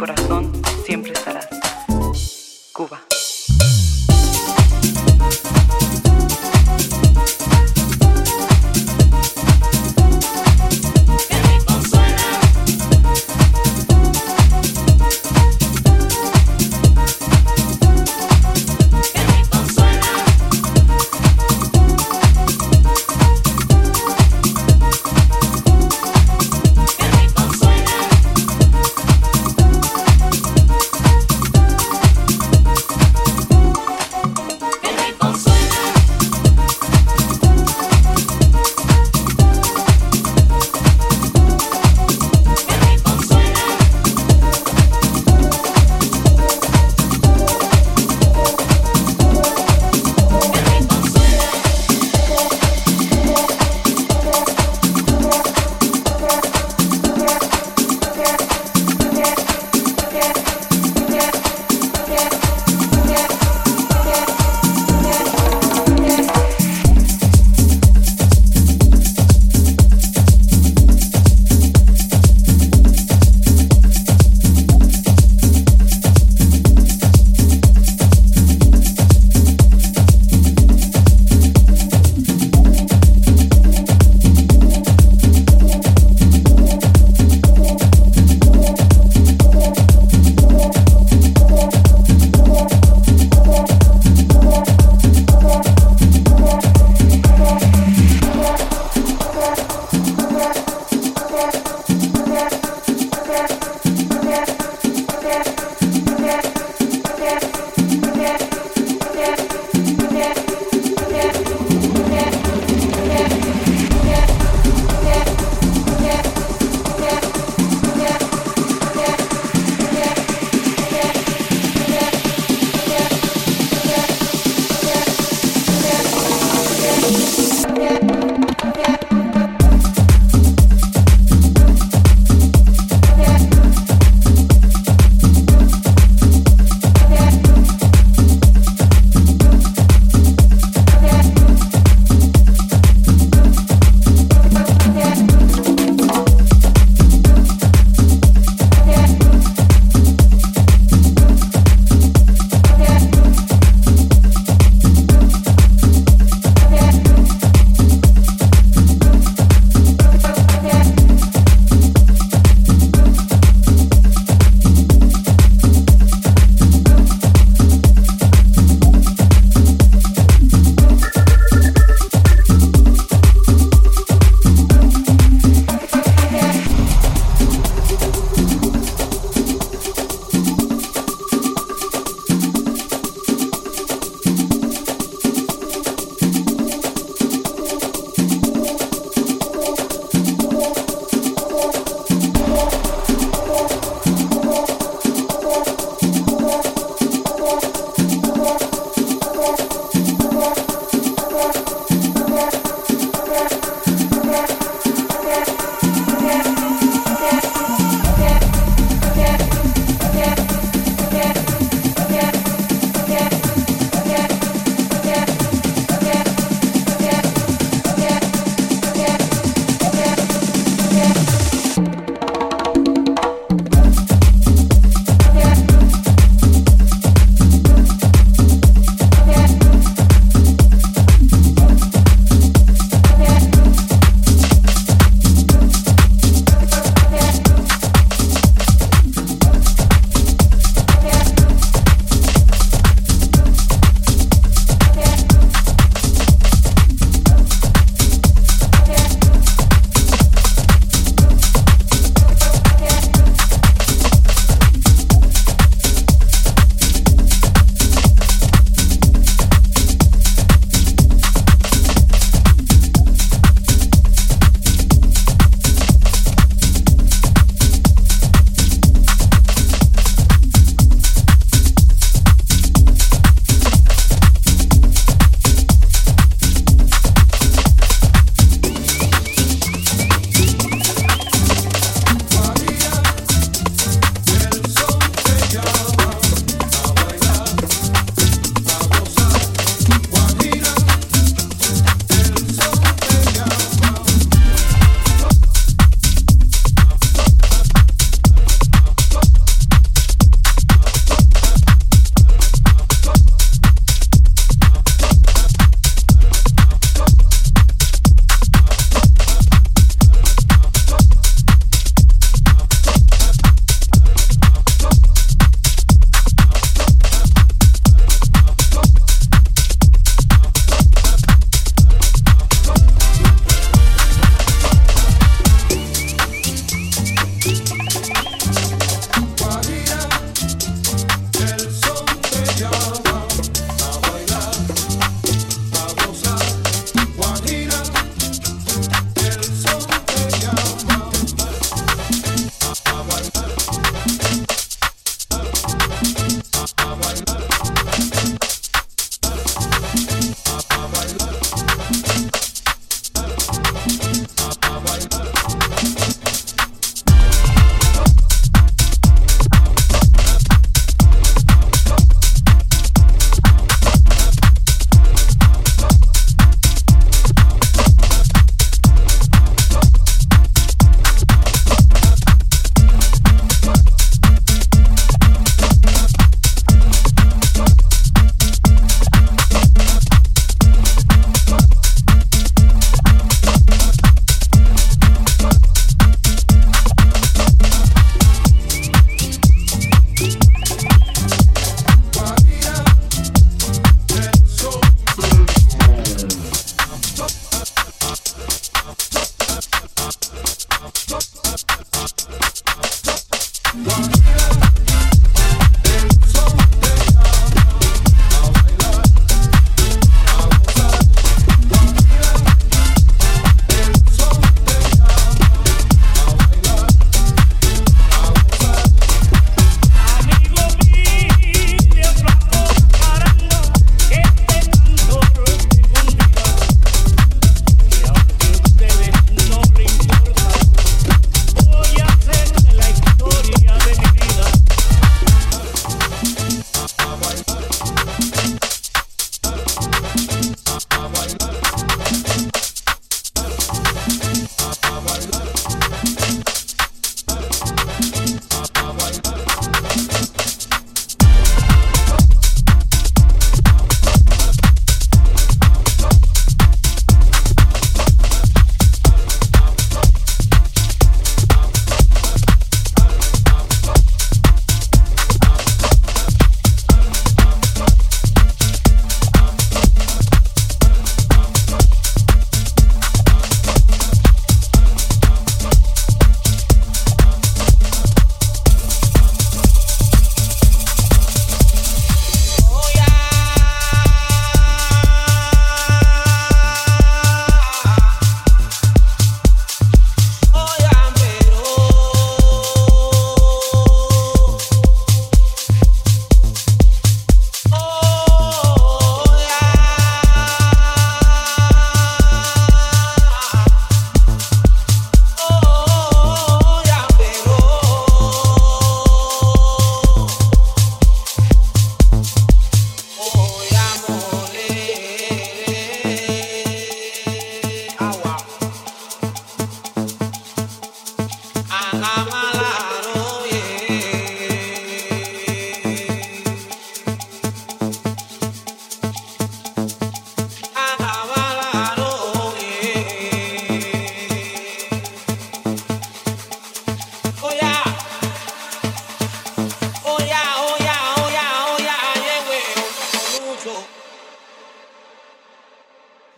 Corazón siempre estarás. Cuba.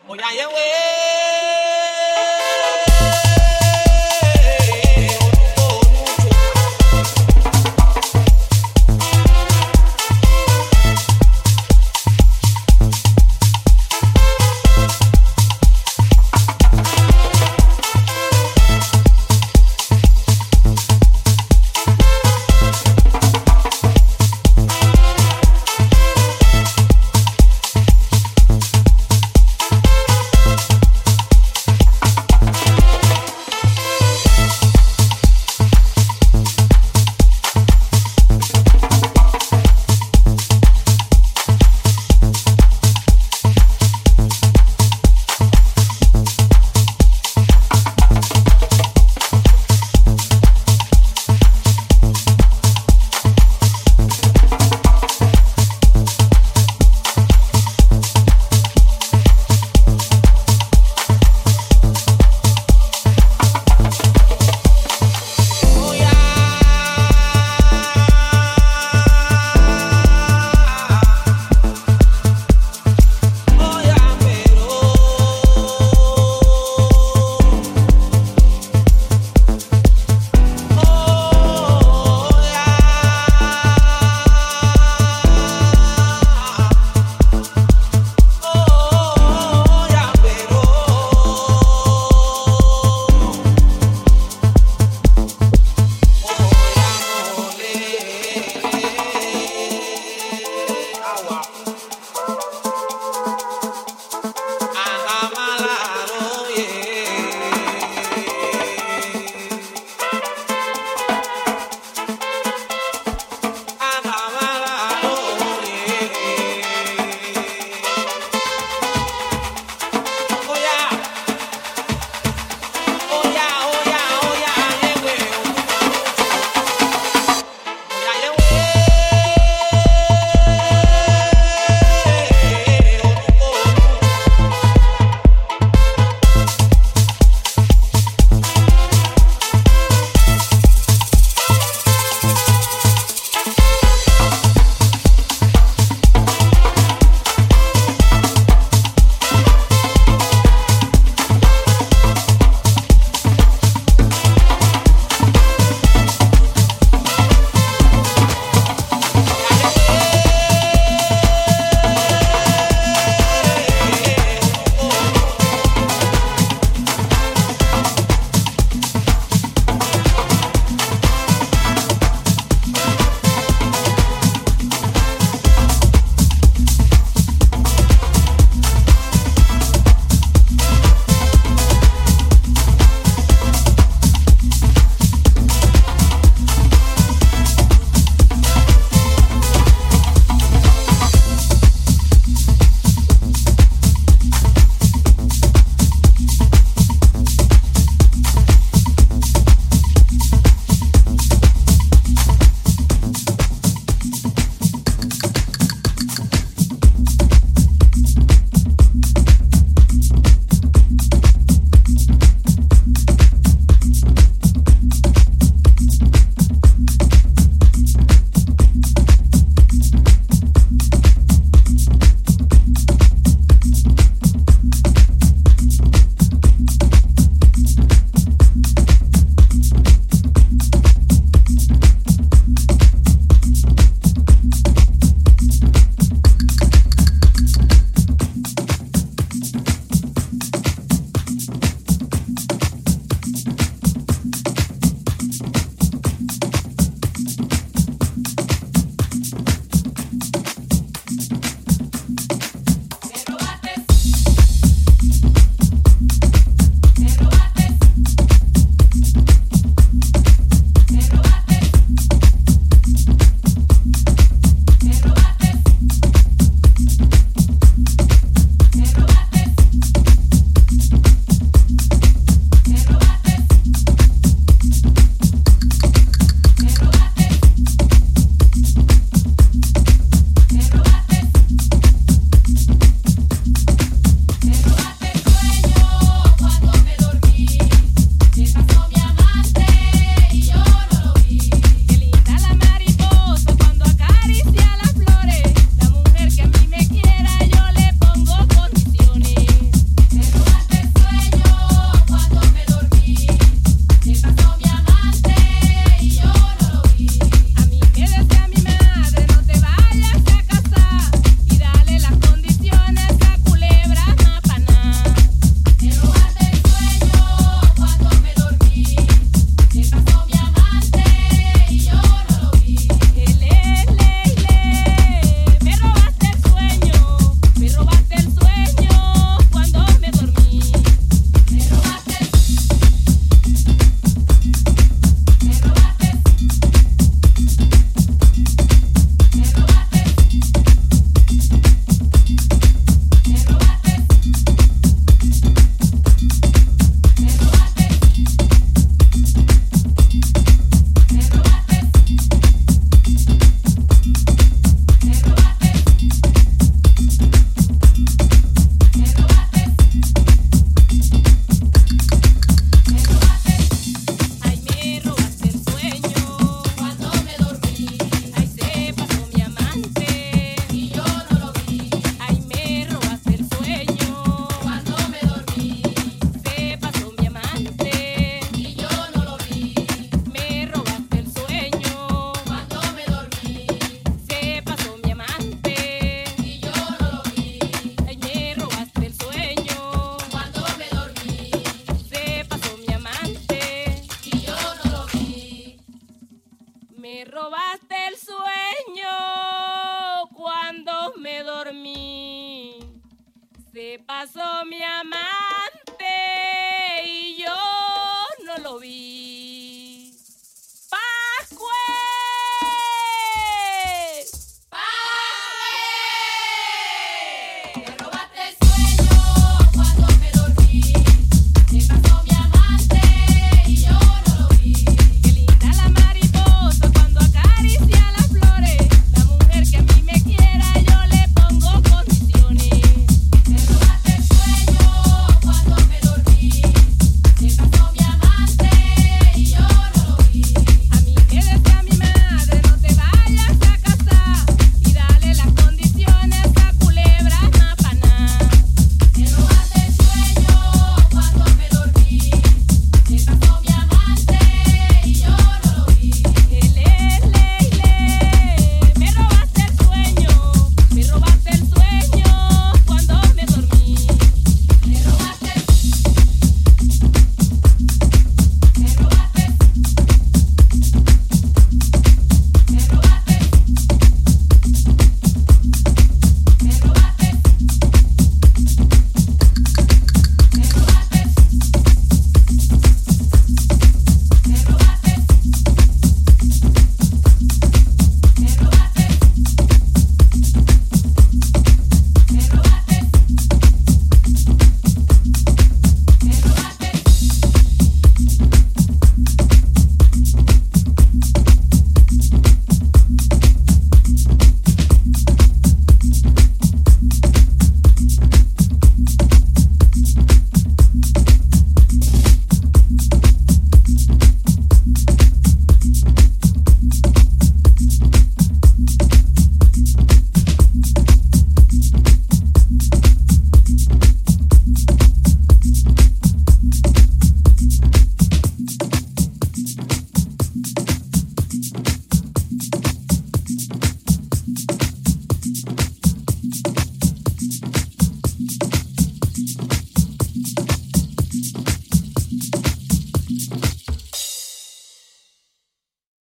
Mỗi 喂